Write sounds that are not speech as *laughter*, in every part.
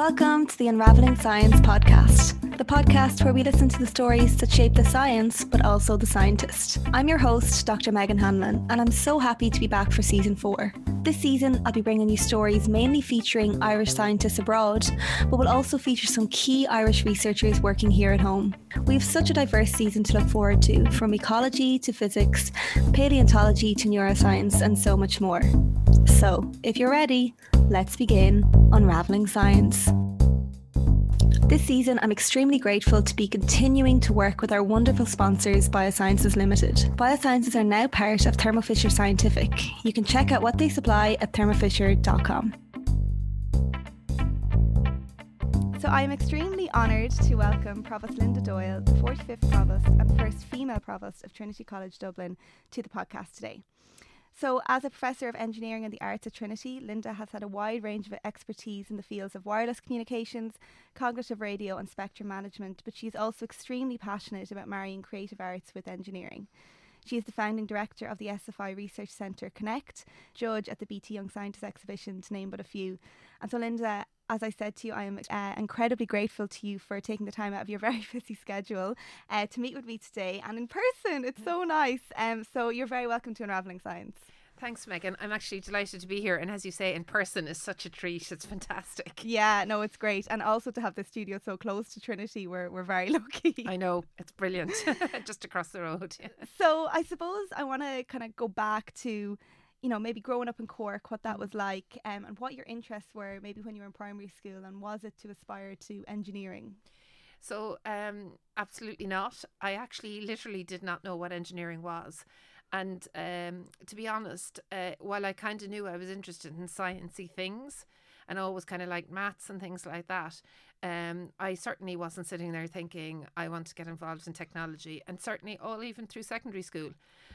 Welcome to the Unraveling Science podcast, the podcast where we listen to the stories that shape the science, but also the scientist. I'm your host, Dr. Megan Hanlon, and I'm so happy to be back for season four. This season, I'll be bringing you stories mainly featuring Irish scientists abroad, but will also feature some key Irish researchers working here at home. We have such a diverse season to look forward to, from ecology to physics, paleontology to neuroscience, and so much more. So, if you're ready, let's begin unraveling science. This season, I'm extremely grateful to be continuing to work with our wonderful sponsors, Biosciences Limited. Biosciences are now part of Thermo Fisher Scientific. You can check out what they supply at thermofisher.com. So I am extremely honoured to welcome Provost Linda Doyle, the 45th Provost and first female Provost of Trinity College Dublin, to the podcast today. So, as a professor of engineering and the arts at Trinity, Linda has had a wide range of expertise in the fields of wireless communications, cognitive radio, and spectrum management, but she is also extremely passionate about marrying creative arts with engineering. She is the founding director of the SFI Research Centre Connect, judge at the BT Young Scientist exhibition, to name but a few. And so, Linda, as I said to you, I am uh, incredibly grateful to you for taking the time out of your *laughs* very busy schedule uh, to meet with me today and in person. It's so nice. Um, so you're very welcome to Unraveling Science. Thanks, Megan. I'm actually delighted to be here. And as you say, in person is such a treat. It's fantastic. Yeah, no, it's great. And also to have the studio so close to Trinity, we're, we're very *laughs* lucky. I know. It's brilliant. *laughs* Just across the road. Yeah. So I suppose I want to kind of go back to you know, maybe growing up in Cork, what that was like, um, and what your interests were, maybe when you were in primary school, and was it to aspire to engineering? So, um, absolutely not. I actually literally did not know what engineering was. And um, to be honest, uh, while I kind of knew I was interested in sciencey things and always kind of like maths and things like that, um, I certainly wasn't sitting there thinking I want to get involved in technology. And certainly all even through secondary school.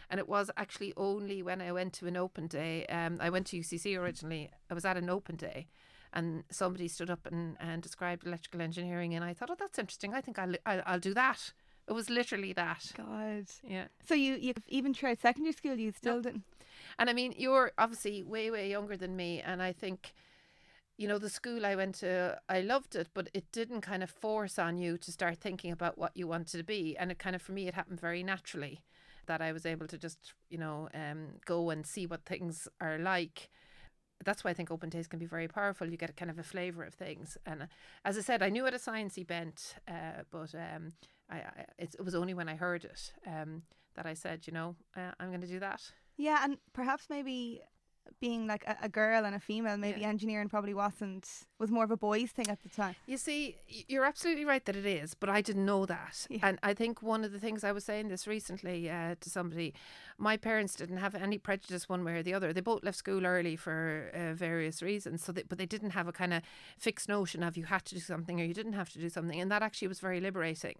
And it was actually only when I went to an open day. Um, I went to UCC originally. I was at an open day, and somebody stood up and, and described electrical engineering, and I thought, oh, that's interesting. I think I'll I'll, I'll do that. It was literally that. God. Yeah. So you you even throughout secondary school you still no. didn't. And I mean, you're obviously way way younger than me, and I think you know, the school I went to, I loved it, but it didn't kind of force on you to start thinking about what you wanted to be. And it kind of, for me, it happened very naturally that I was able to just, you know, um, go and see what things are like. That's why I think open days can be very powerful. You get a kind of a flavour of things. And uh, as I said, I knew it a sciencey bent, uh, but um, I, I, it, was only when I heard it um, that I said, you know, uh, I'm going to do that. Yeah, and perhaps maybe being like a, a, girl and a female, maybe yeah. engineering probably wasn't was more of a boys thing at the time. You see, you're absolutely right that it is, but I didn't know that. Yeah. And I think one of the things I was saying this recently uh, to somebody, my parents didn't have any prejudice one way or the other. They both left school early for uh, various reasons, so they, but they didn't have a kind of fixed notion of you had to do something or you didn't have to do something, and that actually was very liberating.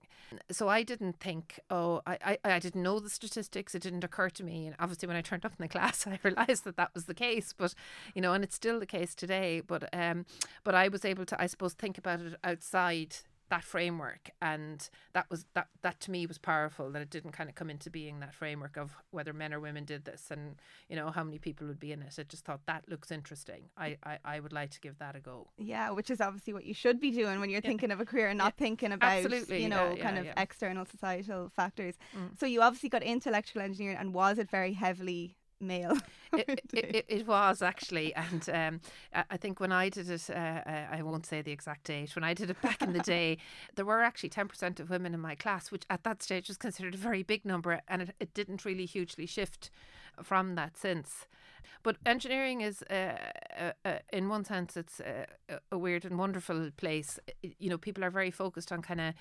So I didn't think, oh, I I, I didn't know the statistics. It didn't occur to me, and obviously when I turned up in the *laughs* class, I realised that that was the case. But you know, and it's still the case today. But um, but I was able to, I suppose, think about it outside that framework and that was that that to me was powerful that it didn't kind of come into being that framework of whether men or women did this and you know how many people would be in it i just thought that looks interesting i i, I would like to give that a go yeah which is obviously what you should be doing when you're yeah. thinking of a career and not yeah. thinking about Absolutely. you know yeah, kind of external societal factors mm. so you obviously got into electrical engineering and was it very heavily male. *laughs* it, it, it, was actually, and um, I think when I did it, uh, uh, I won't say the exact date. When I did it back in the day, *laughs* there were actually ten percent of women in my class, which at that stage was considered a very big number, and it, it didn't really hugely shift from that since. But engineering is, uh, uh, uh, in one sense, it's a weird and wonderful place. You know, people are very focused on kind of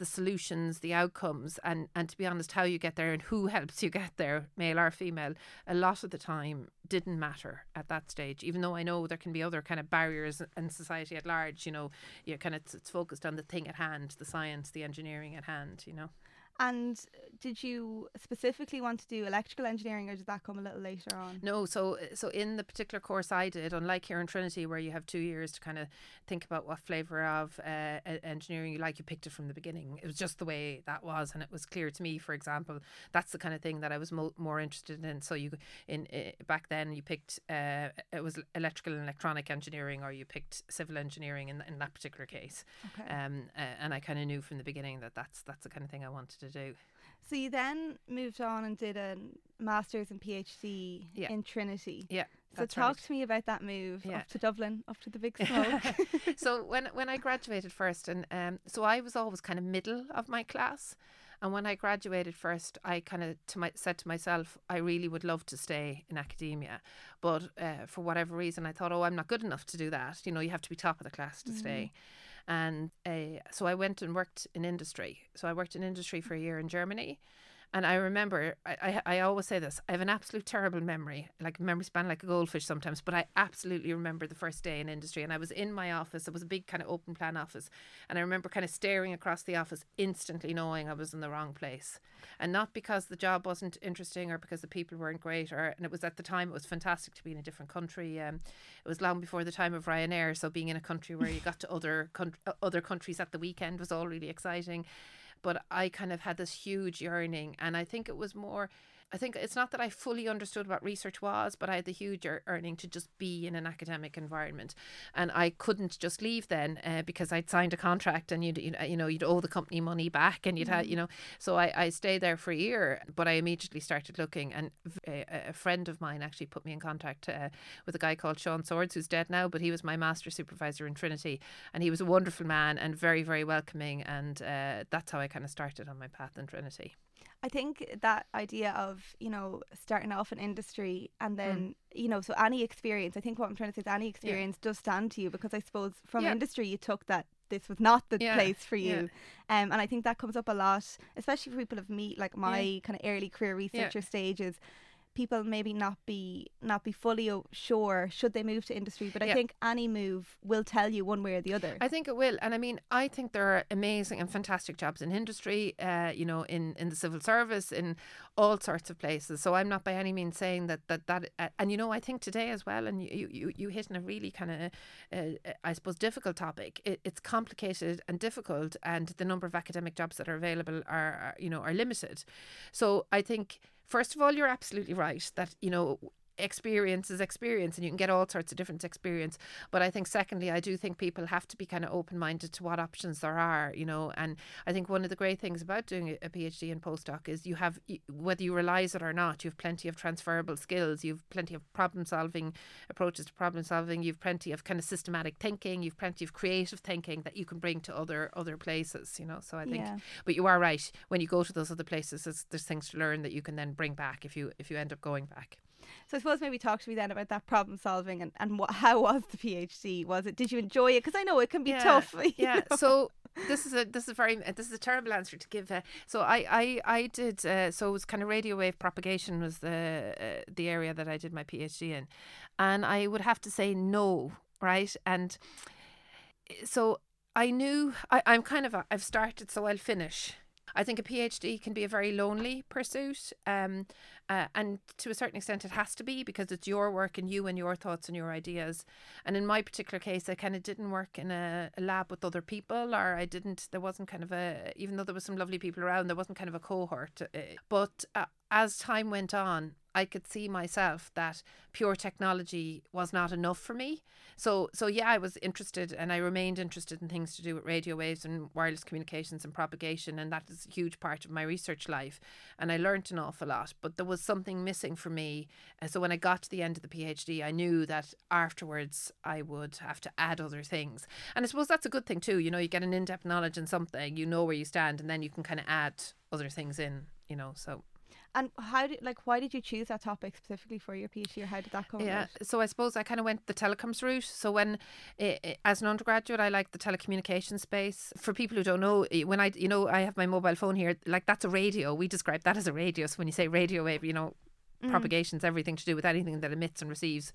the solutions, the outcomes, and and to be honest, how you get there and who *laughs* helps you get there, male or female, a lot of the time didn't matter at that stage. Even though I know there can be other kind of barriers in society at large, you know, you kind of it's focused on the thing at hand, the science, the engineering at hand, you know. And did you specifically want to do electrical engineering, or did that come a little later on? No, so so in the particular course I did, unlike here in Trinity, where you have two years to kind of think about what flavour of uh, engineering you like, you picked it from the beginning. It was just the way that was, and it was clear to me. For example, that's the kind of thing that I was mo- more interested in. So you in uh, back then you picked uh, it was electrical and electronic engineering, or you picked civil engineering in in that particular case. Okay. Um, and I kind of knew from the beginning that that's that's the kind of thing I wanted to do. So you then moved on and did a master's and PhD yeah. in Trinity. Yeah. So talk right. to me about that move yeah. up to Dublin, up to the big *laughs* smoke. *laughs* so when when I graduated first, and um, so I was always kind of middle of my class, and when I graduated first, I kind of to my said to myself, I really would love to stay in academia, but uh, for whatever reason, I thought, oh, I'm not good enough to do that. You know, you have to be top of the class to mm. stay. And uh, so I went and worked in industry. So I worked in industry for a year in Germany. And I remember, I, I, I, always say this, I have an absolute terrible memory, like memory span like a goldfish sometimes, but I absolutely remember the first day in industry. And I was in my office, it was a big kind of open plan office. And I remember kind of staring across the office, instantly knowing I was in the wrong place. And not because the job wasn't interesting or because the people weren't great, or and it was at the time, it was fantastic to be in a different country. Um, it was long before the time of Ryanair, so being in a country where you got to other, con- other countries at the weekend was all really exciting but I kind of had this huge yearning, and I think it was more I think it's not that I fully understood what research was, but I had the huge earning to just be in an academic environment, and I couldn't just leave then uh, because I'd signed a contract and you'd you know you'd owe the company money back and you'd mm. have you know so I, I stayed there for a year, but I immediately started looking, and a, a friend of mine actually put me in contact uh, with a guy called Sean Swords who's dead now, but he was my master supervisor in Trinity, and he was a wonderful man and very very welcoming, and uh, that's how I kind of started on my path in Trinity. I think that idea of, you know, starting off in industry and then, mm. you know, so any experience, I think what I'm trying to say is any experience yeah. does stand to you because I suppose from yeah. industry you took that this was not the yeah. place for you. Um, and I think that comes up a lot, especially for people of me, like my kind of early career researcher stages people maybe not be not be fully sure should they move to industry but i think any move will tell you one way or the other. I think it will and i mean i think there are amazing and fantastic jobs in industry uh, you know in in the civil service in all sorts of places. So i'm not by any means saying that that that uh, and you know i think today as well and you you, you hit in a really kind of uh, i suppose difficult topic. It, it's complicated and difficult and the number of academic jobs that are available are, are you know are limited. So i think first of all, you're absolutely right that, you know, experience is experience and you can get all sorts of different experience. But i think secondly i do think people have to be kind of open-minded to what options there are you know? And i think one of the great things about doing a phd and postdoc is you have whether you realize it or not you have plenty of transferable skills you've plenty of problem solving approaches to problem solving you've plenty of kind of systematic thinking you've plenty of creative thinking that you can bring to other other places you know? So i think yeah. but you are right. When you go to those other places there's, there's things to learn that you can then bring back if you if you end up going back so I suppose maybe talk to me then about that problem solving and, and what, how was the PhD? Was it? Did you enjoy it? Because I know it can be yeah, tough. *laughs* Yeah. Know? So this is a this is a very this is a terrible answer to give. Uh, so I I I did uh, so it was kind of radio wave propagation was the uh, the area that I did my PhD in, and I would have to say no, right? And so I knew I, I'm kind of a, I've started, so I'll finish. I think a PhD can be a very lonely pursuit, um, uh, and to a certain extent, it has to be because it's your work and you and your thoughts and your ideas. And in my particular case, I kind of didn't work in a, a, lab with other people, or I didn't. There wasn't kind of a, even though there was some lovely people around, there wasn't kind of a cohort. Uh, but uh, as time went on, I could see myself that pure technology was not enough for me. So so yeah, I was interested and I remained interested in things to do with radio waves and wireless communications and propagation and that is a huge part of my research life and I learned an awful lot, but there was something missing for me. And so when I got to the end of the PhD, I knew that afterwards I would have to add other things. And I suppose that's a good thing too, you know, you get an in-depth knowledge in something, you know where you stand and then you can kind of add other things in, you know. So and how did like why did you choose that topic specifically for your PhD, or how did that come? Yeah, about? so I suppose I kind of went the telecoms route. So when, as an undergraduate, I liked the telecommunications space. For people who don't know, when I, you know, I have my mobile phone here, like that's a radio. We describe that as a radio. So when you say radio wave, you know, mm. propagation's everything to do with anything that emits and receives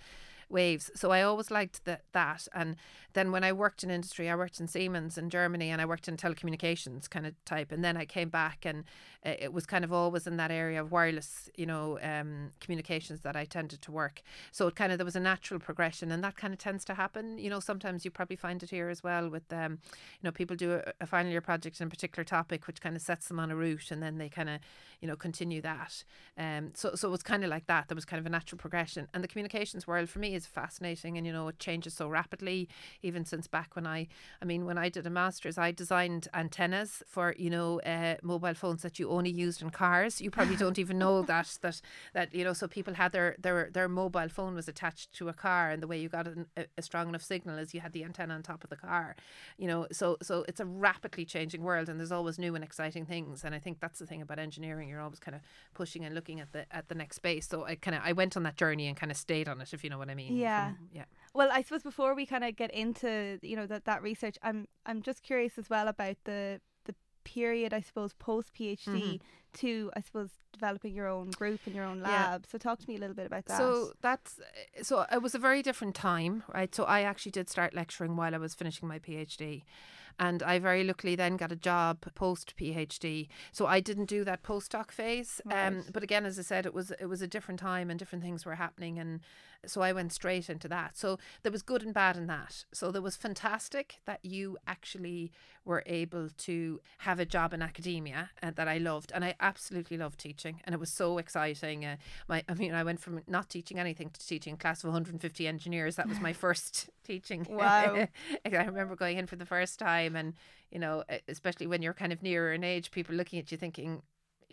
waves. So I always liked that that. And then when I worked in industry, I worked in Siemens in Germany and I worked in telecommunications kind of type. And then I came back and it was kind of always in that area of wireless, you know, um, communications that I tended to work. So it kind of there was a natural progression, and that kind of tends to happen. You know, sometimes you probably find it here as well with, um, you know, people do a, a final year project in a particular topic, which kind of sets them on a route, and then they kind of, you know, continue that. Um, so so it was kind of like that. There was kind of a natural progression, and the communications world for me is fascinating, and you know, it changes so rapidly. Even since back when I, I mean, when I did a master's, I designed antennas for you know uh, mobile phones that you only used in cars. You probably don't even know *laughs* that that that you know. So people had their their their mobile phone was attached to a car, and the way you got an, a, a strong enough signal is you had the antenna on top of the car. You know, so so it's a rapidly changing world, and there's always new and exciting things. And I think that's the thing about engineering. You're always kind of pushing and looking at the at the next space. So I kind of I went on that journey and kind of stayed on it, if you know what I mean. Yeah. From, yeah. Well, I suppose before we kind of get into you know that that research, I'm I'm just curious as well about the the period I suppose post PhD Mhm. to I suppose developing your own group and your own Yeah. lab. So talk to me a little bit about that. So that's so it was a very different time, right? So I actually did start lecturing while I was finishing my PhD. And I very luckily then got a job post PhD. So I didn't do that postdoc phase. Um, but again, as I said, it was it was a different time and different things were happening, and so I went straight into that. So there was good and bad in that. So there was fantastic that you actually were able to have a job in academia uh, that I loved, and I absolutely loved teaching, and it was so exciting. Uh, my, I mean, I went from not teaching anything to teaching a class of 150 engineers. That was my *laughs* first teaching. *laughs* Wow. I remember going in for the first time, and you know, especially when you're kind of nearer in age, people looking at you thinking,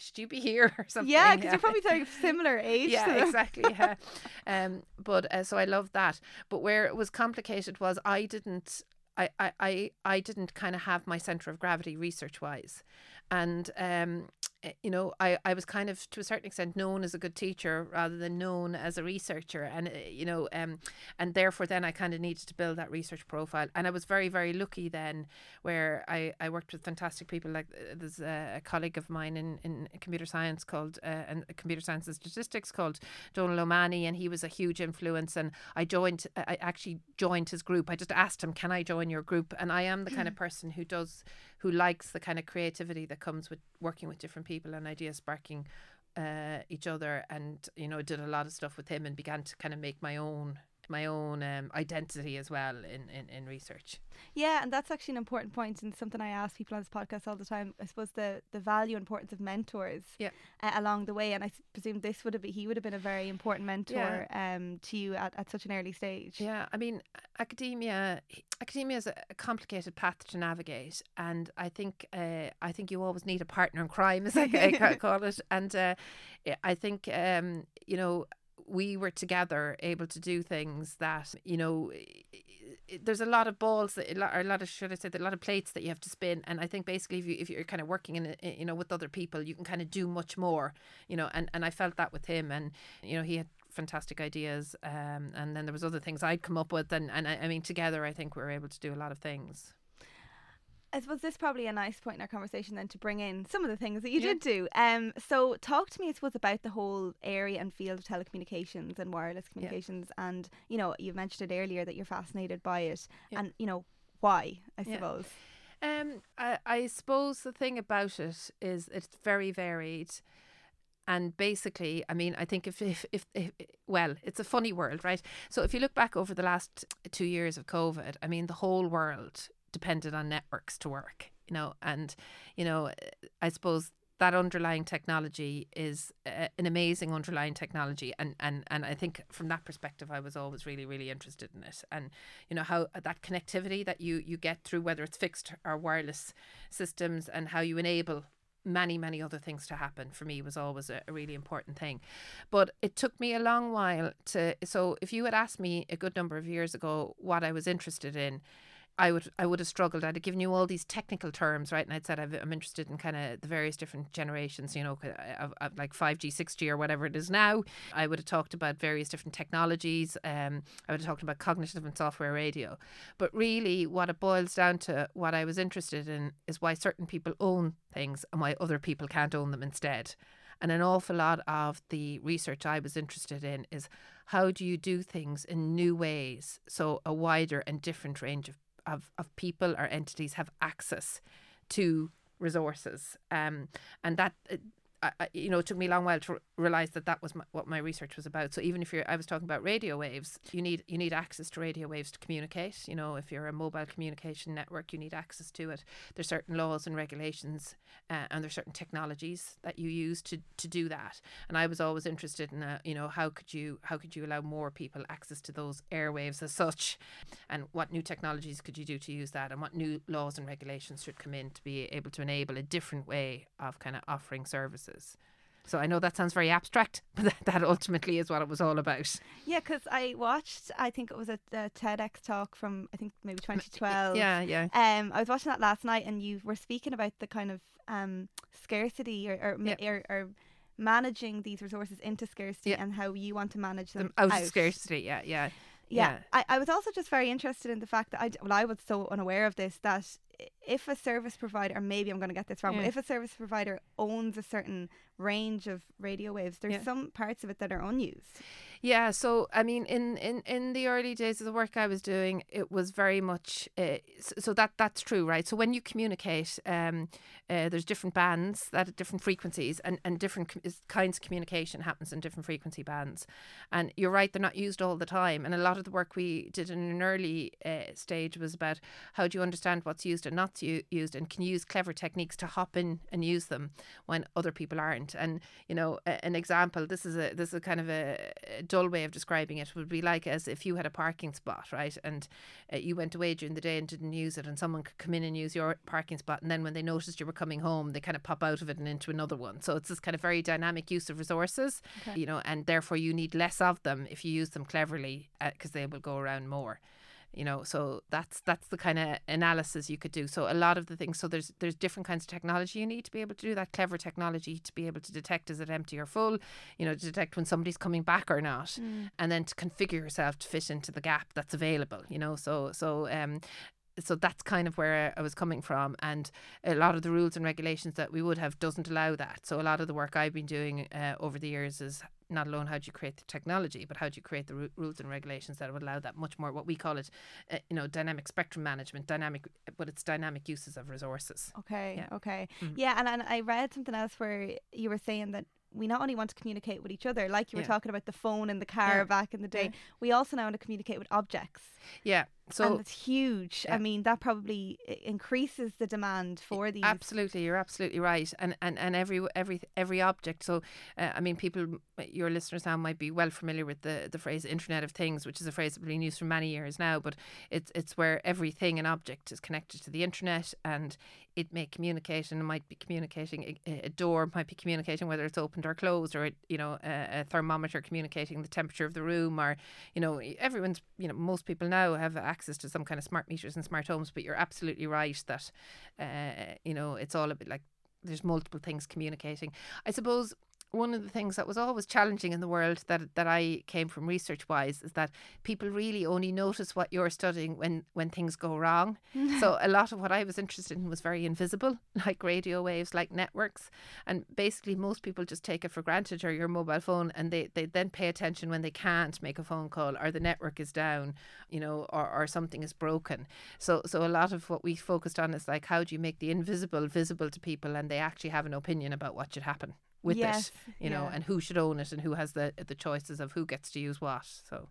"Should you be here?" *laughs* or something. yeah, because you're probably like similar *laughs* age. yeah, exactly. Yeah. *laughs* um, but uh, so I loved that. But where it was complicated was I didn't. I, I, I, I didn't kind of have my center of gravity research wise. And, um, you know, I, I was kind of to a certain extent known as a good teacher rather than known as a researcher. And, uh, you know, um, and therefore then I kind of needed to build that research profile. And I was very, very lucky then where I, I worked with fantastic people. Like uh, there's a, a colleague of mine in, in computer science called, uh, and computer science and statistics called Donal O'Mahony, and he was a huge influence. And I joined, I actually joined his group. I just asked him, "Can I join your group?" And I am the kind of person who does, who likes the kind of creativity that comes with working with different people and ideas sparking uh, each other. And you know, did a lot of stuff with him and began to kind of make my own my own um, identity as well in, in, in research. Yeah, and that's actually an important point and something I ask people on this podcast all the time. I suppose the the value and importance of mentors Yeah. uh, along the way, and I s- presume this would have been he would have been a very important mentor um to you at, at such an early stage. Yeah, I mean, academia academia is a a complicated path to navigate, and I think uh, I think you always need a partner in crime, as I, I *laughs* call it. And uh, I think um, you know we were together able to do things that you know there's a lot of balls that, a lot- or a lot of should I say a lot of plates that you have to spin. And I think basically if you if you're kind of working in you know with other people you can kind of do much more you know and and I felt that with him. And you know he had fantastic ideas um and then there was other things I'd come up with. And and I, I mean together I think we were able to do a lot of things I suppose this is probably a nice point in our conversation then to bring in some of the things that you Yeah. did do. Um, so talk to me, I suppose, about the whole area and field of telecommunications and wireless communications, and you know, you mentioned it earlier that you're fascinated by it, Yeah. and you know why, I Yeah. suppose. Um, I, I suppose the thing about it is it's very varied. And basically, I mean, I think if, if, if, if, well, it's a funny world, right? So if you look back over the last two years of COVID, I mean, the whole world depended on networks to work, you know, and, you know, I suppose that underlying technology is uh, an amazing underlying technology and, and and I think from that perspective I was always really really interested in it. And you know how that connectivity that you you get through whether it's fixed or wireless systems and how you enable many many other things to happen for me was always a, a really important thing. But it took me a long while to so if you had asked me a good number of years ago what I was interested in I would I would have struggled. I'd have given you all these technical terms, right? And I'd said I've, I'm interested in kind of the various different generations, you know, of, of like 5G, 6G, or whatever it is now. I would have talked about various different technologies. Um, I would have talked about cognitive and software radio. But really, what it boils down to, what I was interested in, is why certain people own things and why other people can't own them instead. And an awful lot of the research I was interested in is how do you do things in new ways so a wider and different range of, of, of people or entities have access to resources. Um, and that uh, I, you know, it took me a long while to realize that that was my, what my research was about. So even if you're, I was talking about radio waves, you need you need access to radio waves to communicate. You know, if you're a mobile communication network, you need access to it. There's certain laws and regulations, uh, and there's certain technologies that you use to to do that. And I was always interested in, uh, you know, how could you how could you allow more people access to those airwaves as such, and what new technologies could you do to use that, and what new laws and regulations should come in to be able to enable a different way of kind of offering services So I know that sounds very abstract, *laughs* but that, that ultimately is what it was all about. Yeah, because I watched, I think it was a, a, TEDx talk from, I think maybe 2012. Yeah, yeah. Um, I was watching that last night, and you were speaking about the kind of um scarcity or or, yeah. or, or managing these resources into scarcity yeah. and how you want to manage them, them out, out. of scarcity. Yeah, yeah. Yeah, yeah. I, I was also just very interested in the fact that I well I was so unaware of this that if a service provider, or maybe I'm going to get this wrong, yeah. but if a service provider owns a certain range of radio waves, there's yeah. some parts of it that are unused. Yeah, so I mean, in, in, in the early days of the work I was doing, it was very much uh, so that that's true, right? So when you communicate, um, uh, there's different bands that at different frequencies, and and different com- kinds of communication happens in different frequency bands. And you're right, they're not used all the time. And a lot of the work we did in an early uh, stage was about how do you understand what's used and not used, and can use clever techniques to hop in and use them when other people aren't. And you know, a, an example. This is a this is a kind of a, a dull way of describing it would be like as if you had a parking spot, right? And uh, you went away during the day and didn't use it, and someone could come in and use your parking spot, and then when they noticed you were coming home, they kind of pop out of it and into another one. So it's this kind of very dynamic use of resources, okay. you know, and therefore you need less of them if you use them cleverly because uh, they will go around more you know so that's that's the kind of analysis you could do so a lot of the things so there's there's different kinds of technology you need to be able to do that clever technology to be able to detect is it empty or full you know to detect when somebody's coming back or not mm. and then to configure yourself to fit into the gap that's available you know so so um so that's kind of where I was coming from, and a lot of the rules and regulations that we would have doesn't allow that. So a lot of the work I've been doing uh, over the years is not alone how do you create the technology, but how do you create the rules and regulations that would allow that much more what we call it, uh, you know, dynamic spectrum management, dynamic, but it's dynamic uses of resources. Okay, yeah. okay, mm. yeah, and and I read something else where you were saying that we not only want to communicate with each other, like you were talking about the phone in the car yeah. back in the day, yeah. we also now want to communicate with objects. Yeah. So and it's huge. Yeah. I mean, that probably increases the demand for these. Absolutely, you're absolutely right. And and and every every every object. So, uh, I mean, people, your listeners now might be well familiar with the the phrase "Internet of Things," which is a phrase that's been used for many years now. But it's it's where everything an object is connected to the internet, and it may communicate, and it might be communicating. A, a door might be communicating whether it's opened or closed, or you know, a, a thermometer communicating the temperature of the room, or you know, everyone's you know, most people now have access to some kind of smart meters and smart homes, but you're absolutely right that, uh, you know, it's all a bit like there's multiple things communicating. I suppose one of the things that was always challenging in the world that that I came from research wise is that people really only notice what you're studying when when things go wrong. *laughs* so a lot of what I was interested in was very invisible, *laughs* like radio waves, like networks, and basically most people just take it for granted or your mobile phone, and they they then pay attention when they can't make a phone call or the network is down, you know, or or something is broken. So so a lot of what we focused on is like how do you make the invisible visible to people and they actually have an opinion about what should happen with yes, it, you yeah. know, and who should own it and who has the the choices of who gets to use what. So.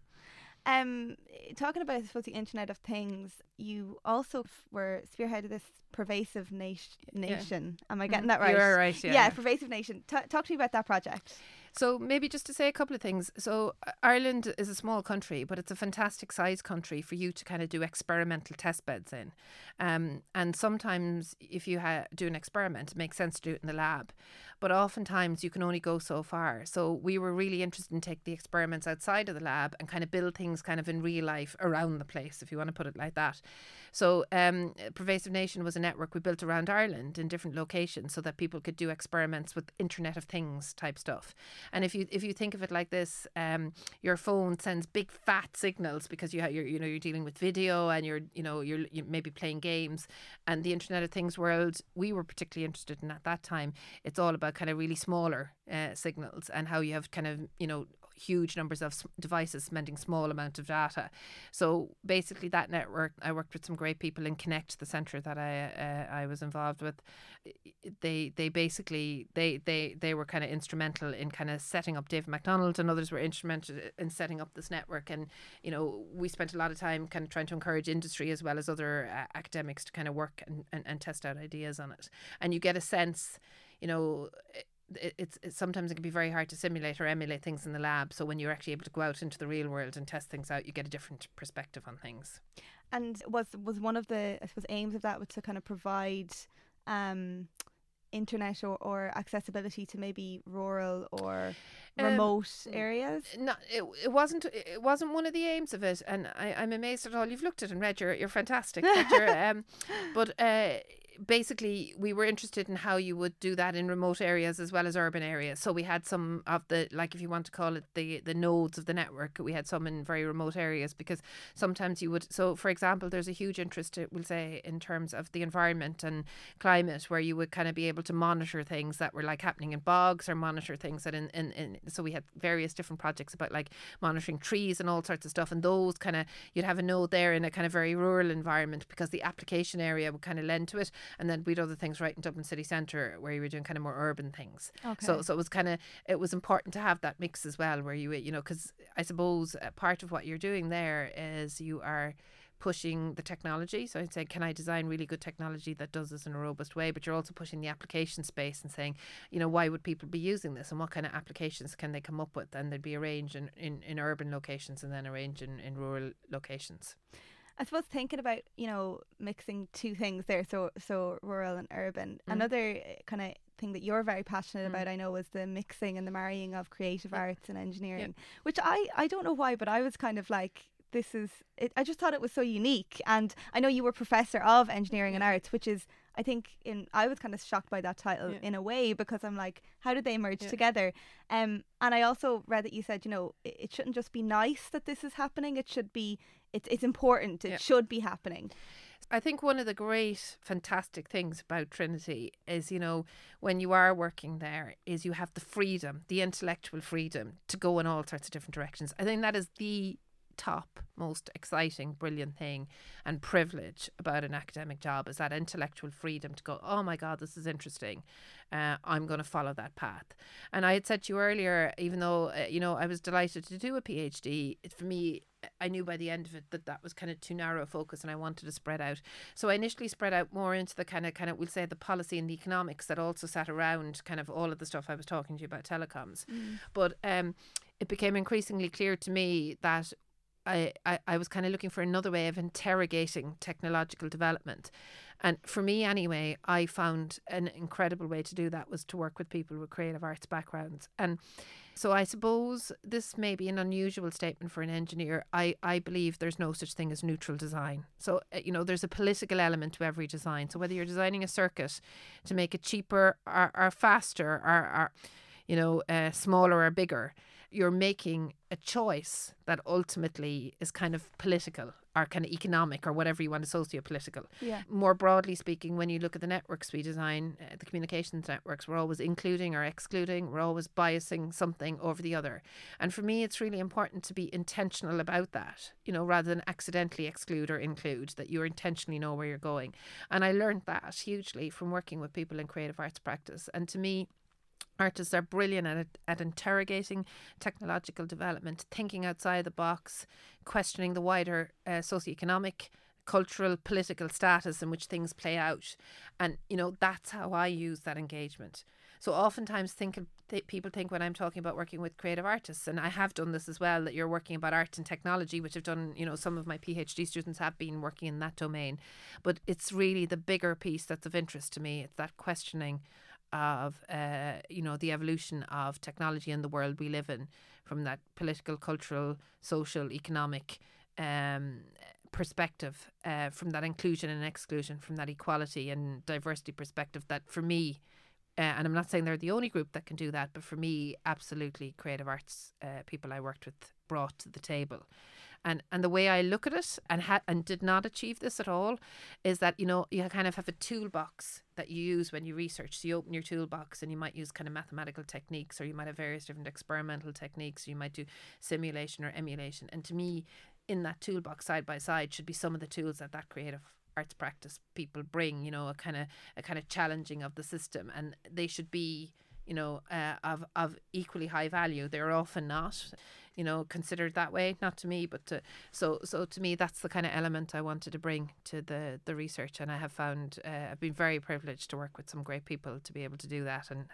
Um, talking about I suppose the Internet of Things, you also f- were spearheaded this pervasive nation. nation. Yeah. Am I getting mm-hmm. that right? You're right. Yeah, yeah pervasive nation. T- talk to me about that project. So maybe just to say a couple of things. So Ireland is a small country, but it's a fantastic size country for you to kind of do experimental test beds in. Um, and sometimes if you ha- do an experiment, it makes sense to do it in the lab. But oftentimes you can only go so far. So we were really interested in take the experiments outside of the lab and kind of build things kind of in real life around the place, if you want to put it like that. So um, Pervasive Nation was a network we built around Ireland in different locations so that people could do experiments with Internet of Things type stuff. And if you if you think of it like this, um, your phone sends big fat signals because you have you're you know you're dealing with video and you're you know you're, you're maybe playing games, and the Internet of Things world we were particularly interested in at that time. It's all about kind of really smaller uh, signals and how you have kind of you know huge numbers of devices spending small amount of data. So basically, that network, I worked with some great people in Connect, the centre that I uh, I was involved with. They they basically they they they were kind of instrumental in kind of setting up David McDonald and others were instrumental in setting up this network. And you know, we spent a lot of time kind of trying to encourage industry as well as other uh, academics to kind of work and, and, and test out ideas on it. And you get a sense you know, it's, it's sometimes it can be very hard to simulate or emulate things in the lab. So when you're actually able to go out into the real world and test things out, you get a different perspective on things. And was was one of the I suppose aims of that was to kind of provide um, internet or, or accessibility to maybe rural or um, remote um, areas? No, it, it wasn't. It wasn't one of the aims of it, and I, I'm amazed at all you've looked at and read. You're you're fantastic. you're, *laughs* um, but uh, basically we were interested in how you would do that in remote areas as well as urban areas. So we had some of the like if you want to call it the the nodes of the network, we had some in very remote areas because sometimes you would so for example there's a huge interest uh, we'll say in terms of the environment and climate where you would kind of be able to monitor things that were like happening in bogs or monitor things that in, in, in so we had various different projects about like monitoring trees and all sorts of stuff and those kind of you'd have a node there in a kind of very rural environment because the application area would kind of lend to it and then we'd other things right in Dublin city centre where you were doing kind of more urban things. Okay. So so it was kind of it was important to have that mix as well, where you you know because I suppose part of what you're doing there is you are pushing the technology. So I'd say, can I design really good technology that does this in a robust way? But you're also pushing the application space and saying, you know, why would people be using this and what kind of applications can they come up with? And they'd be arranged in, in, in urban locations and then arranged in, in rural locations. I suppose thinking about you know mixing two things there, so so rural and urban. Mm. Another eh, kind of thing that you're very passionate mm. about, I know, is the mixing and the marrying of creative arts and engineering, which I I don't know why, but I was kind of like this is it, I just thought it was so unique, and I know you were professor of engineering and arts, which is I think in I was kind of shocked by that title yeah. in a way because I'm like, how did they merge yeah. together? Um, and I also read that you said, you know, it, it, shouldn't just be nice that this is happening; it should be it's it's important. It yeah. should be happening. I think one of the great, fantastic things about Trinity is, you know, when you are working there, is you have the freedom, the intellectual freedom to go in all sorts of different directions. I think that is the top most exciting brilliant thing and privilege about an academic job is that intellectual freedom to go oh my god this is interesting uh, i'm going to follow that path and i had said to you earlier even though uh, you know i was delighted to do a phd for me I knew by the end of it that that was kind of too narrow a focus, and I wanted to spread out. So I initially spread out more into the kind of kind of we'll say the policy and the economics that also sat around kind of all of the stuff I was talking to you about telecoms. Mm. But um, it became increasingly clear to me that I, I, I was kind of looking for another way of interrogating technological development. And for me, anyway, I found an incredible way to do that was to work with people with creative arts backgrounds. And so I suppose this may be an unusual statement for an engineer. I, I believe there's no such thing as neutral design. So, uh, you know, there's a political element to every design. So whether you're designing a circuit to make it cheaper or, or faster or, or you know, uh, smaller or bigger, you're making a choice that ultimately is kind of political or kind of economic or whatever you want to socio-political. Yeah. More broadly speaking, when you look at the networks we design, uh, the communications networks, we're always including or excluding. We're always biasing something over the other. And for me, it's really important to be intentional about that, you know, rather than accidentally exclude or include, that you intentionally know where you're going. And I learned that hugely from working with people in creative arts practice. And to me, Artists are brilliant at, at interrogating technological development, thinking outside the box, questioning the wider uh, socioeconomic, cultural, political status in which things play out. And, you know, that's how I use that engagement. So oftentimes think th- people think when I'm talking about working with creative artists, and I have done this as well, that you're working about art and technology, which I've done, you know, some of my PhD students have been working in that domain. But it's really the bigger piece that's of interest to me. It's that questioning of uh, you know the evolution of technology in the world we live in, from that political, cultural, social, economic um, perspective, uh, from that inclusion and exclusion, from that equality and diversity perspective. That for me. Uh, and I'm not saying they're the only group that can do that, but for me, absolutely, creative arts uh, people I worked with brought to the table. And and the way I look at it and ha- and did not achieve this at all is that you know you kind of have a toolbox that you use when you research. So you open your toolbox and you might use kind of mathematical techniques or you might have various different experimental techniques. You might do simulation or emulation. And to me, in that toolbox side by side should be some of the tools that that creative arts practice people bring. You know, a kind of a kind of challenging of the system, and they should be you know, uh, of of equally high value. They're often not you know, considered that way. Not to me, but to so so to me, that's the kind of element I wanted to bring to the the research, and I have found uh, I've been very privileged to work with some great people to be able to do that, and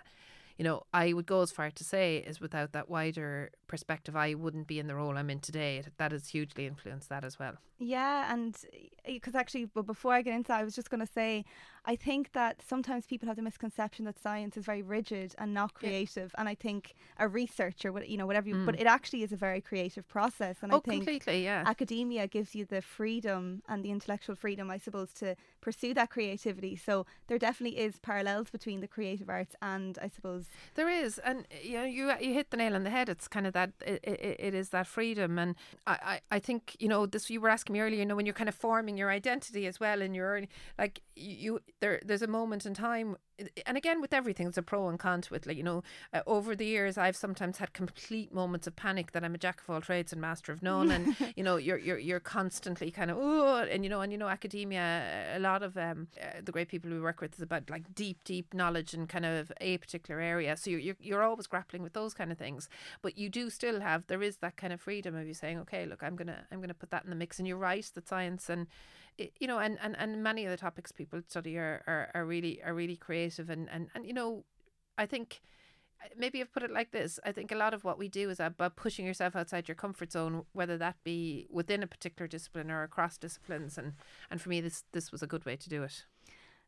you know, I would go as far to say is without that wider perspective, I wouldn't be in the role I'm in today. That has hugely influenced that as well. Yeah, and because eh, actually, but before I get into that, I was just going to say, I think that sometimes people have the misconception that science is very rigid and not creative, yeah. and I think a researcher, you know, whatever, you, mm. but it actually is a very creative process, and oh, I think completely, yeah. academia gives you the freedom and the intellectual freedom, I suppose, to pursue that creativity. So there definitely is parallels between the creative arts and, I suppose, there is, and you know, you you hit the nail on the head. It's kind of that it, it, it is that freedom, and I, I I think you know this. You were asking me earlier, you know, when you're kind of forming your identity as well in your like you there there's a moment in time and again with everything there's a pro and con to it like you know uh, over the years I've sometimes had complete moments of panic that I'm a jack of all trades and master of none. And *laughs* you know you're you're you're constantly kind of oh and you know and you know academia a lot of um uh, the great people we work with is about like deep deep knowledge and kind of a particular area. So you're, you're you're always grappling with those kind of things. But you do still have there is that kind of freedom of you saying okay look I'm gonna I'm gonna put that in the mix. And you're right that science and you know, and, and, and many of the topics people study are, are, are really are really creative and, and, and you know, I think uh, maybe I've put it like this. I think a lot of what we do is about pushing yourself outside your comfort zone, whether that be within a particular discipline or across disciplines. And, and for me, this this was a good way to do it.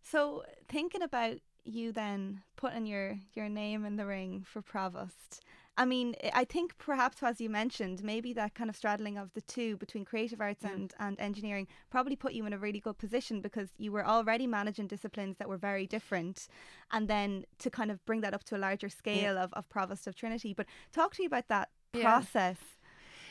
So thinking about you then putting your your name in the ring for provost I mean, I think perhaps as you mentioned, maybe that kind of straddling of the two between creative arts mm. and, and engineering probably put you in a really good position because you were already managing disciplines that were very different. And then to kind of bring that up to a larger scale yeah. of, of Provost of Trinity. But talk to me about that yeah. process.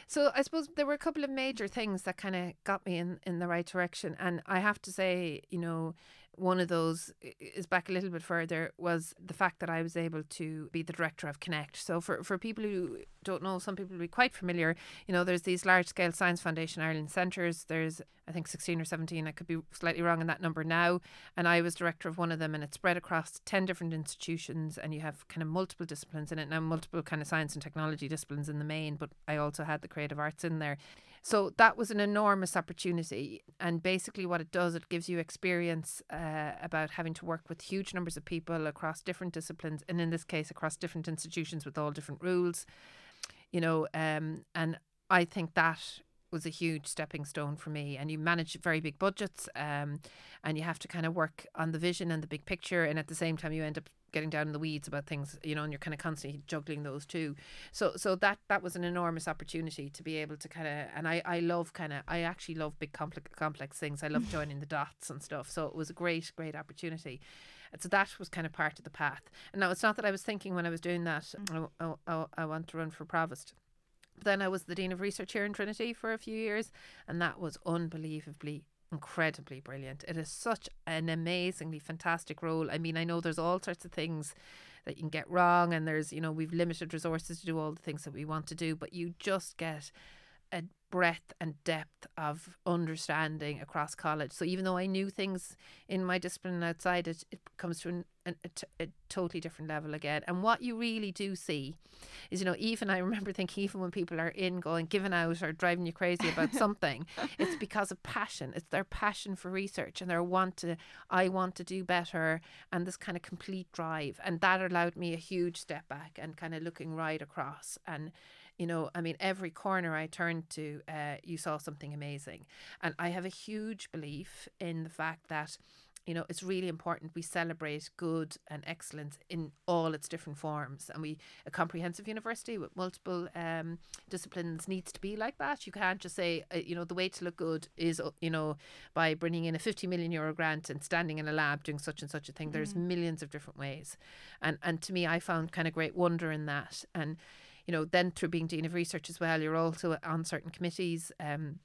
So I suppose there were a couple of major things that kind of got me in, in the right direction. And I have to say, you know, one of those is back a little bit further was the fact that I was able to be the director of Connect. So for, for people who don't know, some people will be quite familiar. You know, there's these large scale Science Foundation Ireland centres. There's I think 16 or 17. I could be slightly wrong in that number now. And I was director of one of them, and it's spread across 10 different institutions, and you have kind of multiple disciplines in it now, multiple kind of science and technology disciplines in the main, but I also had the creative arts in there. So that was an enormous opportunity. And basically, what it does, it gives you experience uh, about having to work with huge numbers of people across different disciplines, and in this case, across different institutions with all different rules. You know, um, and I think that was a huge stepping stone for me. And you manage very big budgets, um, and you have to kind of work on the vision and the big picture, and at the same time, you end up getting down in the weeds about things, you know, and you're kind of constantly juggling those two. So so that that was an enormous opportunity to be able to kind of and I I love kind of I actually love big complex complex things. I love *laughs* joining the dots and stuff. So it was a great great opportunity. And so that was kind of part of the path. And now it's not that I was thinking when I was doing that, mm. I, I, I want to run for provost. But then I was the dean of research here in Trinity for a few years, and that was unbelievably incredibly brilliant. It is such an amazingly fantastic role. I mean, I know there's all sorts of things that you can get wrong, and there's, you know, we've limited resources to do all the things that we want to do, but you just get a breadth and depth of understanding across college. So even though I knew things in my discipline outside it, it comes to an, an, a, t- a totally different level again. And what you really do see is, you know, even I remember thinking, even when people are in going, giving out or driving you crazy about *laughs* something, it's because of passion. It's their passion for research and their want to, I want to do better, and this kind of complete drive. And that allowed me a huge step back and kind of looking right across and you know, I mean, every corner I turned to, uh, you saw something amazing. And I have a huge belief in the fact that you know, it's really important we celebrate good and excellence in all its different forms. And we, a comprehensive university with multiple um, disciplines needs to be like that. You can't just say, uh, you know, the way to look good is, uh, you know, by bringing in a 50 million euro grant and standing in a lab doing such and such a thing. Mm. There's millions of different ways. And, and to me, I found kind of great wonder in that. And, you know, then through being Dean of Research as well, you're also on certain committees. Um,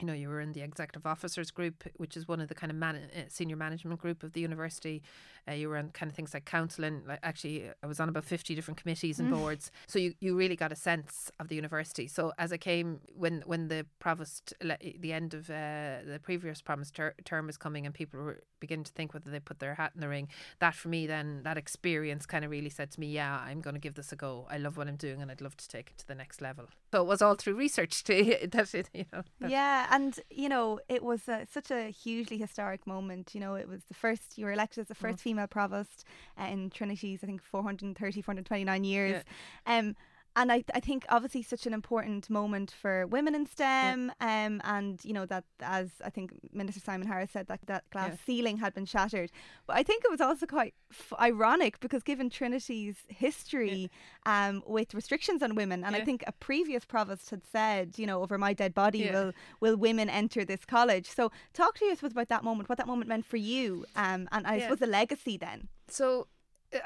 you know, you were in the executive officers group, which is one of the kind of man- uh, senior management group of the university. Uh, you were on kind of things like counselling. Like actually, I was on about fifty different committees and mm. boards. So you, you really got a sense of the university. So as I came when when the provost the end of uh, the previous promised ter- term was coming and people were beginning to think whether they put their hat in the ring. That for me then that experience kind of really said to me, yeah, I'm going to give this a go. I love what I'm doing and I'd love to take it to the next level. So it was all through research *laughs* to that you know. Yeah, and you know it was a, such a hugely historic moment. You know, it was the first you were elected as the 1st mm female provost uh, in Trinity's I think 430 429 years. Yeah. Um and I, I think obviously such an important moment for women in STEM, yeah. um, and you know that as I think Minister Simon Harris said that that glass yeah. ceiling had been shattered, but I think it was also quite f- ironic because given Trinity's history yeah. um, with restrictions on women, and I think a previous provost had said, you know, over my dead body will will women enter this college. So talk to us about that moment, what that moment meant for you, um, and I suppose the legacy then. So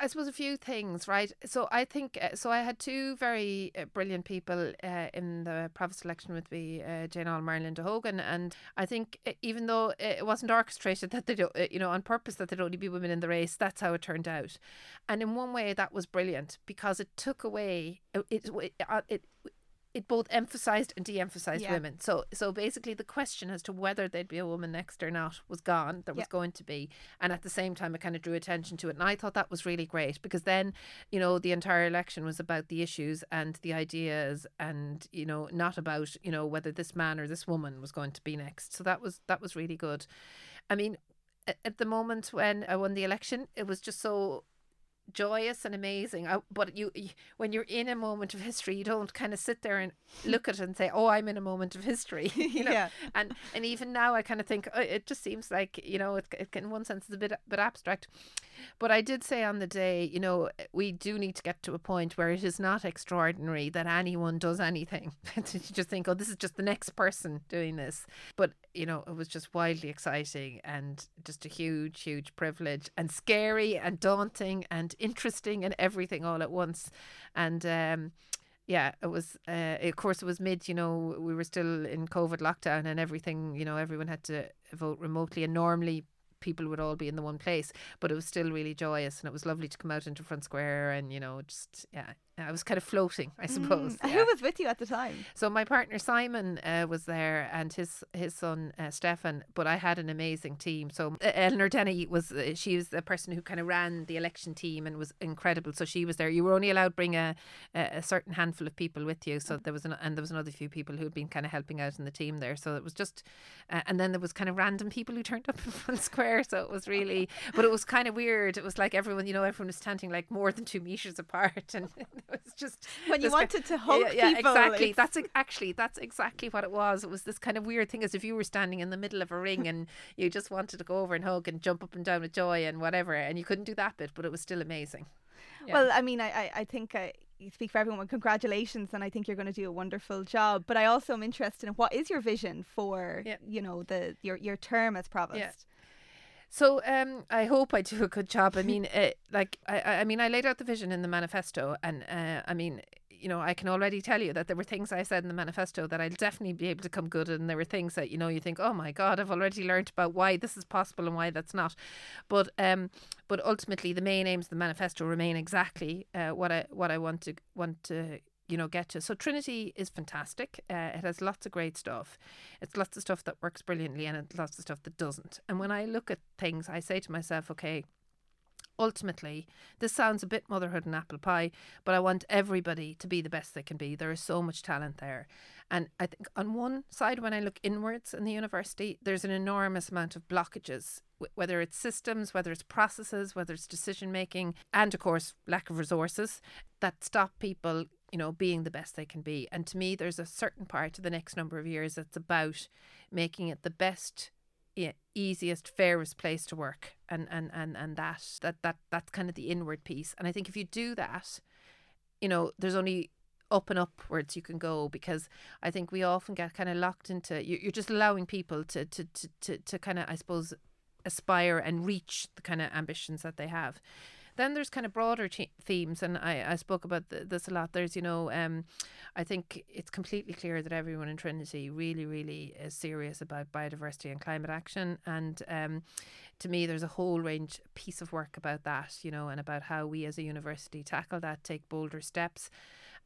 I suppose a few things, right? So I think uh, so. I had two very uh, brilliant people uh, in the provost election with me, uh, Jane Ohlmeyer and Linda Hogan, and I think uh, even though it wasn't orchestrated *laughs* that they don't, uh, you know, on purpose that there'd only be women in the race, that's how it turned out. And in one way, that was brilliant because it took away it. it, it it both emphasized and de-emphasized yeah. women. So so basically the question as to whether there'd be a woman next or not was gone. There was yeah. going to be. And at the same time it kind of drew attention to it. And I thought that was really great because then, you know, the entire election was about the issues and the ideas and, you know, not about, you know, whether this man or this woman was going to be next. So that was that was really good. I mean, at the moment when I won the election, it was just so joyous and amazing. I, but you, when you're in a moment of history, you don't kind of sit there and *laughs* look at it and say, "Oh, I'm in a moment of history." *laughs* you know. Yeah. And and even now, I kind of think oh, it just seems like you know, it, it in one sense is a bit bit abstract. But I did say on the day, you know, we do need to get to a point where it is not extraordinary that anyone does anything. *laughs* you just think, oh, this is just the next person doing this. But, you know, it was just wildly exciting and just a huge, huge privilege and scary and daunting and interesting and everything all at once. And, um, yeah, it was. Uh, of course, it was mid. You know, we were still in COVID lockdown and everything. You know, everyone had to vote remotely, and normally people would all be in the one place. But it was still really joyous, and it was lovely to come out into Front Square, and you know, just yeah, I was kind of floating, I suppose. Mm. *laughs* Yeah. Who was with you at the time? So my partner Simon uh, was there, and his his son uh, Stefan. But I had an amazing team. So uh, Eleanor Denny was uh, she was the person who kind of ran the election team and was incredible. So she was there. You were only allowed to bring a a certain handful of people with you. So there was an, and there was another few people who had been kind of helping out in the team there. So it was just, uh, and then there was kind of random people who turned up in *laughs* Front Square. So it was really, but it was kind of weird. It was like everyone, you know, everyone was standing like more than two meters apart, *laughs* and *laughs* was just when you wanted to hug yeah, yeah people. Exactly. That's actually that's exactly what it was. It was this kind of weird thing as if you were standing in the middle of a ring and *laughs* you just wanted to go over and hug and jump up and down with joy and whatever, and you couldn't do that bit, but it was still amazing. Yeah. Well, I mean, I I, think. Uh, you speak for everyone. Congratulations, and I think you're going to do a wonderful job. But I also am interested in what is your vision for yeah. you know the your your term as provost. Yeah. So um, I hope I do a good job. I mean, like I, I mean, I laid out the vision in the manifesto, and uh, I mean, you know, I can already tell you that there were things I said in the manifesto that I'll definitely be able to come good, and there were things that you know you think, oh my God, I've already learned about why this is possible and why that's not. But um, but ultimately, the main aims of the manifesto remain exactly uh, what I what I want to want to you know get to. So Trinity is fantastic. Uh, it has lots of great stuff. It's lots of stuff that works brilliantly, and it's lots of stuff that doesn't. And when I look at things, I say to myself, okay. Ultimately, this sounds a bit motherhood and apple pie, but I want everybody to be the best they can be. There is so much talent there. And I think on one side, when I look inwards in the university, there's an enormous amount of blockages, whether it's systems, whether it's processes, whether it's decision making, and of course, lack of resources that stop people you know, being the best they can be. And to me, there's a certain part of the next number of years that's about making it the best easiest, fairest place to work, and and and and that that that that's kind of the inward piece. And I think if you do that, you know, there's only up and upwards you can go because I think we often get kind of locked into you're just allowing people to to to to, to kind of I suppose aspire and reach the kind of ambitions that they have. Then there's kind of broader themes, and I, I spoke about th- this a lot. There's, you know, um, I think it's completely clear that everyone in Trinity really, really is serious about biodiversity and climate action. And um, to me, there's a whole range piece of work about that, you know, and about how we as a university tackle that, take bolder steps.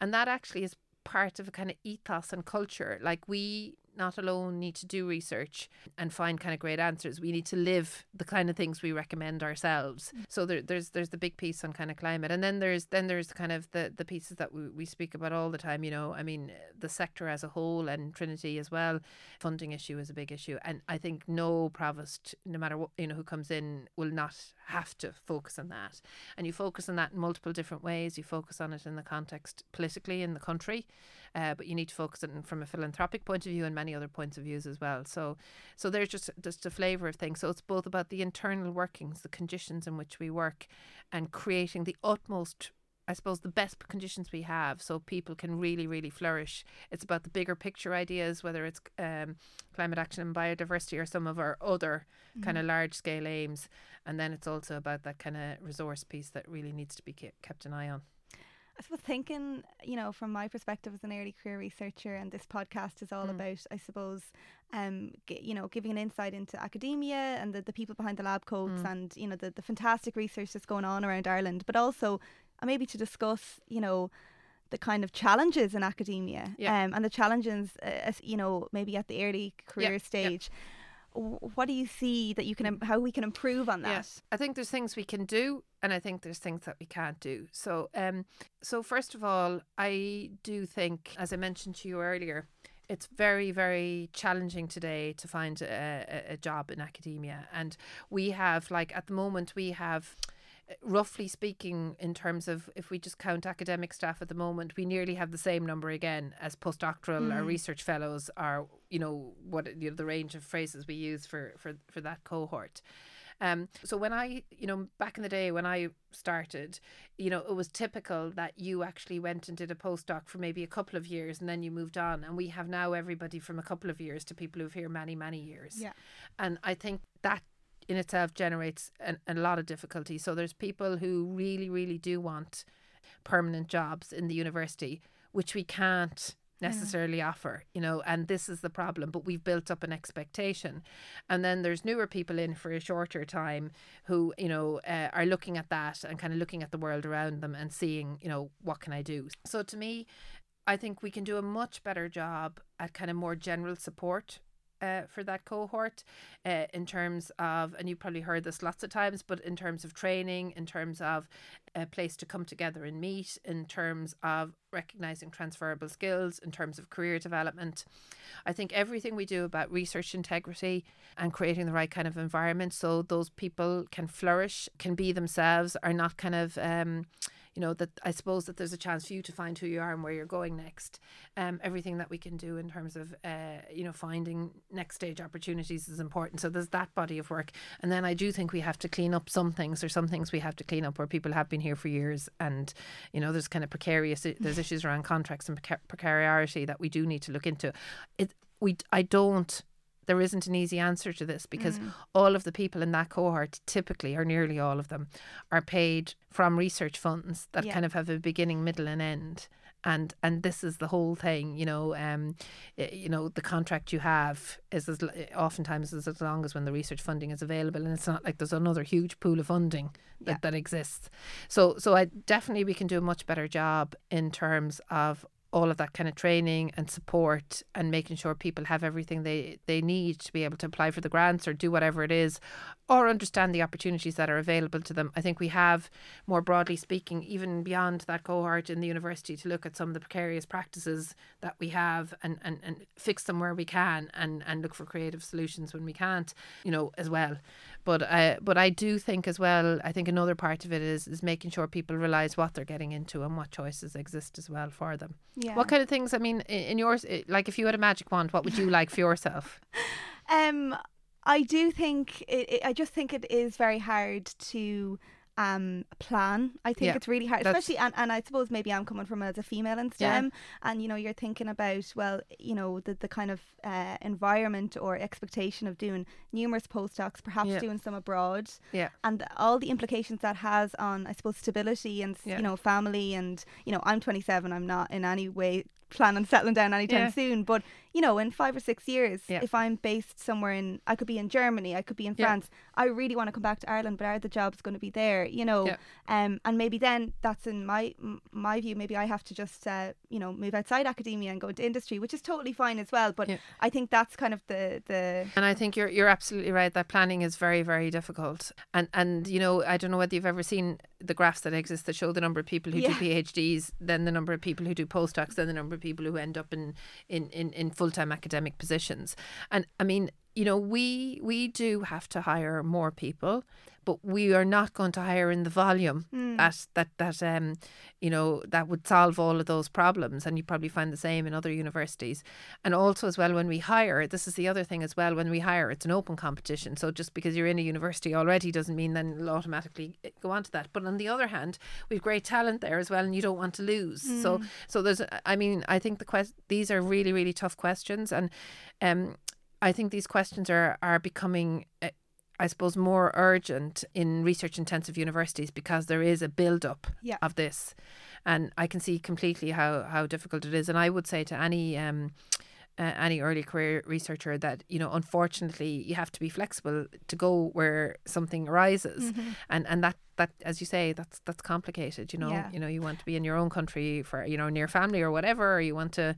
And that actually is part of a kind of ethos and culture. Like we not alone need to do research and find kind of great answers. We need to live the kind of things we recommend ourselves. Mm. So there, there's there's the big piece on kind of climate, and then there's then there's kind of the the pieces that we, we speak about all the time. You know, I mean, the sector as a whole and Trinity as well. Funding issue is a big issue, and I think no provost, no matter what you know who comes in, will not have to focus on that. And you focus on that in multiple different ways. You focus on it in the context politically in the country, uh, but you need to focus on it from a philanthropic point of view and many other points of views as well. So, so there's just just a flavour of things. So it's both about the internal workings, the conditions in which we work, and creating the utmost I suppose the best conditions we have so people can really, really flourish. It's about the bigger picture ideas, whether it's um, climate action and biodiversity or some of our other mm-hmm. kind of large scale aims. And then it's also about that kind of resource piece that really needs to be kept an eye on. I suppose thinking, you know, from my perspective as an early career researcher, and this podcast is all mm. about, I suppose, um, g- you know, giving an insight into academia and the, the people behind the lab coats mm. and, you know, the, the fantastic research that's going on around Ireland, but also uh, maybe to discuss, you know, the kind of challenges in academia yeah. um, and the challenges, uh, as, you know, maybe at the early career yeah. stage. Yeah what do you see that you can how we can improve on that? Yes i think there's things we can do and i think there's things that we can't do. So um so first of all i do think as i mentioned to you earlier it's very very challenging today to find a, a, job in academia. And we have like at the moment we have roughly speaking, in terms of if we just count academic staff at the moment, we nearly have the same number again as postdoctoral mm. or research fellows are, you know, what you know, the range of phrases we use for, for, for that cohort. Um, so when I, you know, back in the day when I started, you know, it was typical that you actually went and did a postdoc for maybe a couple of years and then you moved on. And we have now everybody from a couple of years to people who've here many, many years. Yeah. And I think that in itself generates an, a lot of difficulty. So there's people who really, really do want permanent jobs in the university, which we can't necessarily yeah. offer, you know, and this is the problem. But we've built up an expectation. And then there's newer people in for a shorter time who, you know, uh, are looking at that and kind of looking at the world around them and seeing, you know, what can I do? So to me, I think we can do a much better job at kind of more general support uh, for that cohort uh, in terms of, and you probably heard this lots of times, but in terms of training, in terms of a place to come together and meet, in terms of recognizing transferable skills, in terms of career development. I think everything we do about research integrity and creating the right kind of environment so those people can flourish, can be themselves, are not kind of. Um, you know that I suppose that there's a chance for you to find who you are and where you're going next. Um, everything that we can do in terms of uh, you know finding next stage opportunities is important. So there's that body of work, and then I do think we have to clean up some things. There's some things we have to clean up where people have been here for years, and you know there's kind of precarious. There's issues around contracts and precar- that we do need to look into. It we I don't there isn't an easy answer to this because mm. all of the people in that cohort, typically, or nearly all of them, are paid from research funds that yeah. kind of have a beginning, middle, and end. And and this is the whole thing, you know. Um, you know, the contract you have is as oftentimes is as long as when the research funding is available, and it's not like there's another huge pool of funding that, yeah. that exists. So so I definitely we can do a much better job in terms of all of that kind of training and support and making sure people have everything they, they need to be able to apply for the grants or do whatever it is or understand the opportunities that are available to them. I think we have, more broadly speaking, even beyond that cohort in the university, to look at some of the precarious practices that we have and, and, and fix them where we can and, and look for creative solutions when we can't, you know, as well. But I, but I do think as well, I think another part of it is is making sure people realise what they're getting into and what choices exist as well for them. Yeah. What kind of things, I mean, in yours, like if you had a magic wand, what would you like for yourself? *laughs* Um, I do think it, it, I just think it is very hard to um plan. I think Yeah, it's really hard, especially and, and I suppose maybe I'm coming from as a female in Yeah. STEM, and you know you're thinking about well, you know the the kind of uh, environment or expectation of doing numerous postdocs, perhaps Yeah. doing some abroad, Yeah. and all the implications that has on I suppose stability and Yeah. you know family and you know I'm 27, I'm not in any way planning on settling down anytime Yeah. soon, but you know in five or six years, Yeah. if I'm based somewhere in, I could be in Germany, I could be in Yeah. France. I really want to come back to Ireland, but are the jobs going to be there? You know, um, and maybe then that's in my my view. Maybe I have to just uh, you know move outside academia and go into industry, which is totally fine as well. But. I think that's kind of the the And I think you're you're absolutely right that planning is very very difficult. And and you know I don't know whether you've ever seen the graphs that exist that show the number of people who Yeah. do PhDs, then the number of people who do postdocs, then the number of people who end up in in in, in full time academic positions. And I mean you know we we do have to hire more people but we are not going to hire in the volume Hmm. that that that um you know that would solve all of those problems and you probably find the same in other universities. And also as well when we hire this is the other thing as well when we hire it's an open competition. So just because you're in a university already doesn't mean then you'll automatically eh, go on to that. But on the other hand we've great talent there as well and you don't want to lose. So so there's i mean i think the quest these are really really tough questions. And um I think these questions are are becoming, uh, I suppose, more urgent in research intensive universities because there is a build up Yeah. of this, and I can see completely how how difficult it is. And I would say to any um. Uh, any early career researcher that you know unfortunately you have to be flexible to go where something arises Mm-hmm. and and that that as you say that's that's complicated you know Yeah. you know you want to be in your own country for you know near family or whatever or you want to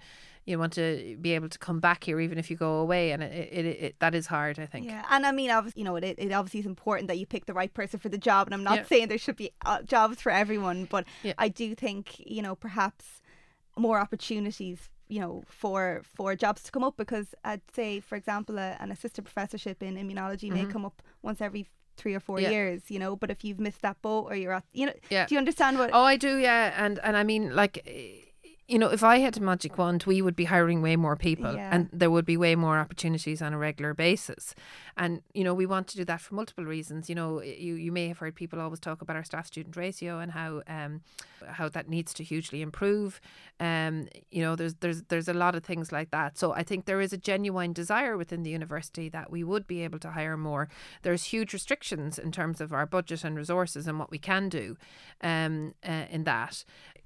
you want to be able to come back here even if you go away and it, it, it, it that is hard i think Yeah, and I mean, obviously, you know, it, it obviously is important that you pick the right person for the job, and I'm not Yeah. saying there should be uh, jobs for everyone, but Yeah. I do think, you know, perhaps more opportunities, you know, for for jobs to come up because I'd say, for example, a, an assistant professorship in immunology may come up once every three or four Mm-hmm. Yeah. years, you know, but if you've missed that boat or you're at, you know, Yeah. do you understand what? oh i do yeah and and i mean like eh, you know if i had a magic wand we would be hiring way more people Yeah. and there would be way more opportunities on a regular basis. And you know we want to do that for multiple reasons. You know you you may have heard people always talk about our staff student ratio and how um how that needs to hugely improve. Um you know there's there's there's a lot of things like that. So i think there is a genuine desire within the university that we would be able to hire more. There's huge restrictions in terms of our budget and resources and what we can do um uh, in that.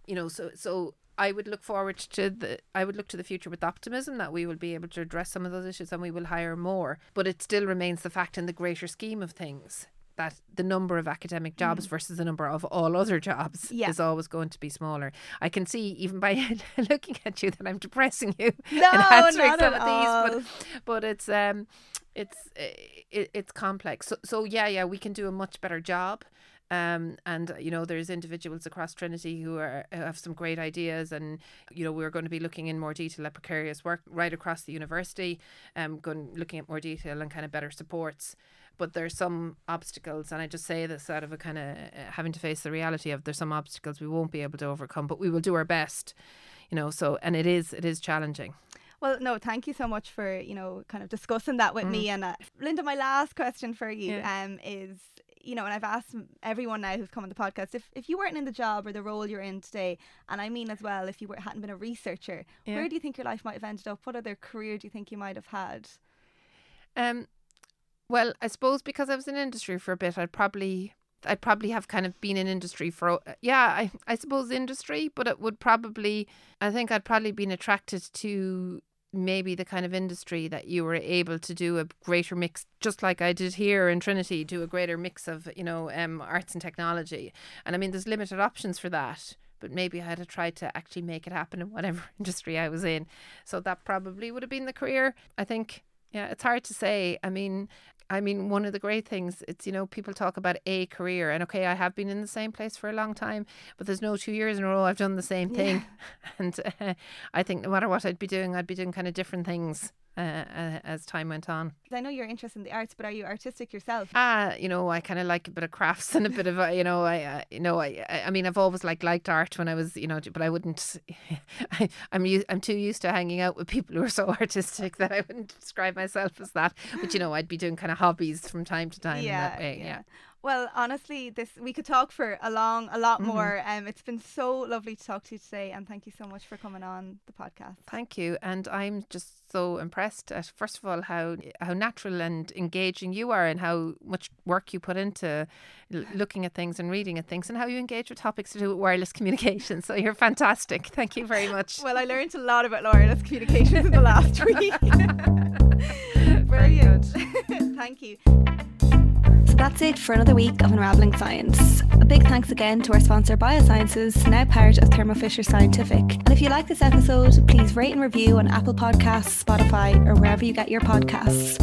You know so so I would look forward to the I would look to the future with optimism that we will be able to address some of those issues and we will hire more. But it still remains the fact in the greater scheme of things that the number of academic jobs versus the number of all other jobs Yeah. is always going to be smaller. I can see even by *laughs* looking at you that I'm depressing you *laughs* No, in answering not some of these, but but it's um it's it, it's complex. So so yeah yeah we can do a much better job. Um, and you know there's individuals across Trinity who are who have some great ideas, and you know we're going to be looking in more detail at precarious work right across the university, um, going looking at more detail and kind of better supports. But there's some obstacles, and I just say this out of a kind of uh, having to face the reality of there's some obstacles we won't be able to overcome, but we will do our best, you know. So and it is it is challenging. Well, no, thank you so much for you know kind of discussing that with me. And uh, Linda, my last question for you Yeah. um is you know, and I've asked everyone now who's come on the podcast if if you weren't in the job or the role you're in today, and I mean as well, if you were, hadn't been a researcher, Yeah. where do you think your life might have ended up? What other career do you think you might have had? Um, well, I suppose because I was in industry for a bit, I'd probably I'd probably have kind of been in industry for yeah, I I suppose industry, but it would probably I think I'd probably been attracted to maybe the kind of industry that you were able to do a greater mix just like I did here in Trinity do a greater mix of you know um arts and technology. And I mean there's limited options for that but maybe I had to try to actually make it happen in whatever *laughs* industry I was in. So that probably would have been the career I think yeah it's hard to say. I mean I mean, one of the great things, it's, you know, people talk about a career, and okay, I have been in the same place for a long time, but there's no two years in a row I've done the same thing. *laughs* And uh, I think no matter what I'd be doing, I'd be doing kind of different things uh, uh, as time went on. I know you're interested in the arts, but are you artistic yourself? Ah, uh, you know, I kind of like a bit of crafts and a bit of, uh, you know, I, uh, you know, I, I mean, I've always like liked art when I was, you know, but I wouldn't. *laughs* I, I'm u- I'm too used to hanging out with people who are so *laughs* artistic that I wouldn't describe myself as that. But you know, I'd be doing kind of hobbies from time to time. Yeah, way, yeah. yeah. Well, honestly, this we could talk for a long, a lot mm-hmm. more. Um, it's been so lovely to talk to you today, and thank you so much for coming on the podcast. Thank you, and I'm just so impressed at first of all how how natural and engaging you are, and how much work you put into l- looking at things and reading at things, and how you engage with topics to do with wireless *laughs* communication. So you're fantastic. Thank you very much. well, I learned a lot about wireless communication in the last *laughs* week. *laughs* Brilliant. thank you. So that's it for another week of Unraveling Science. A big thanks again to our sponsor Biosciences, now part of Thermo Fisher Scientific. And if you like this episode, please rate and review on Apple Podcasts, Spotify, or wherever you get your podcasts.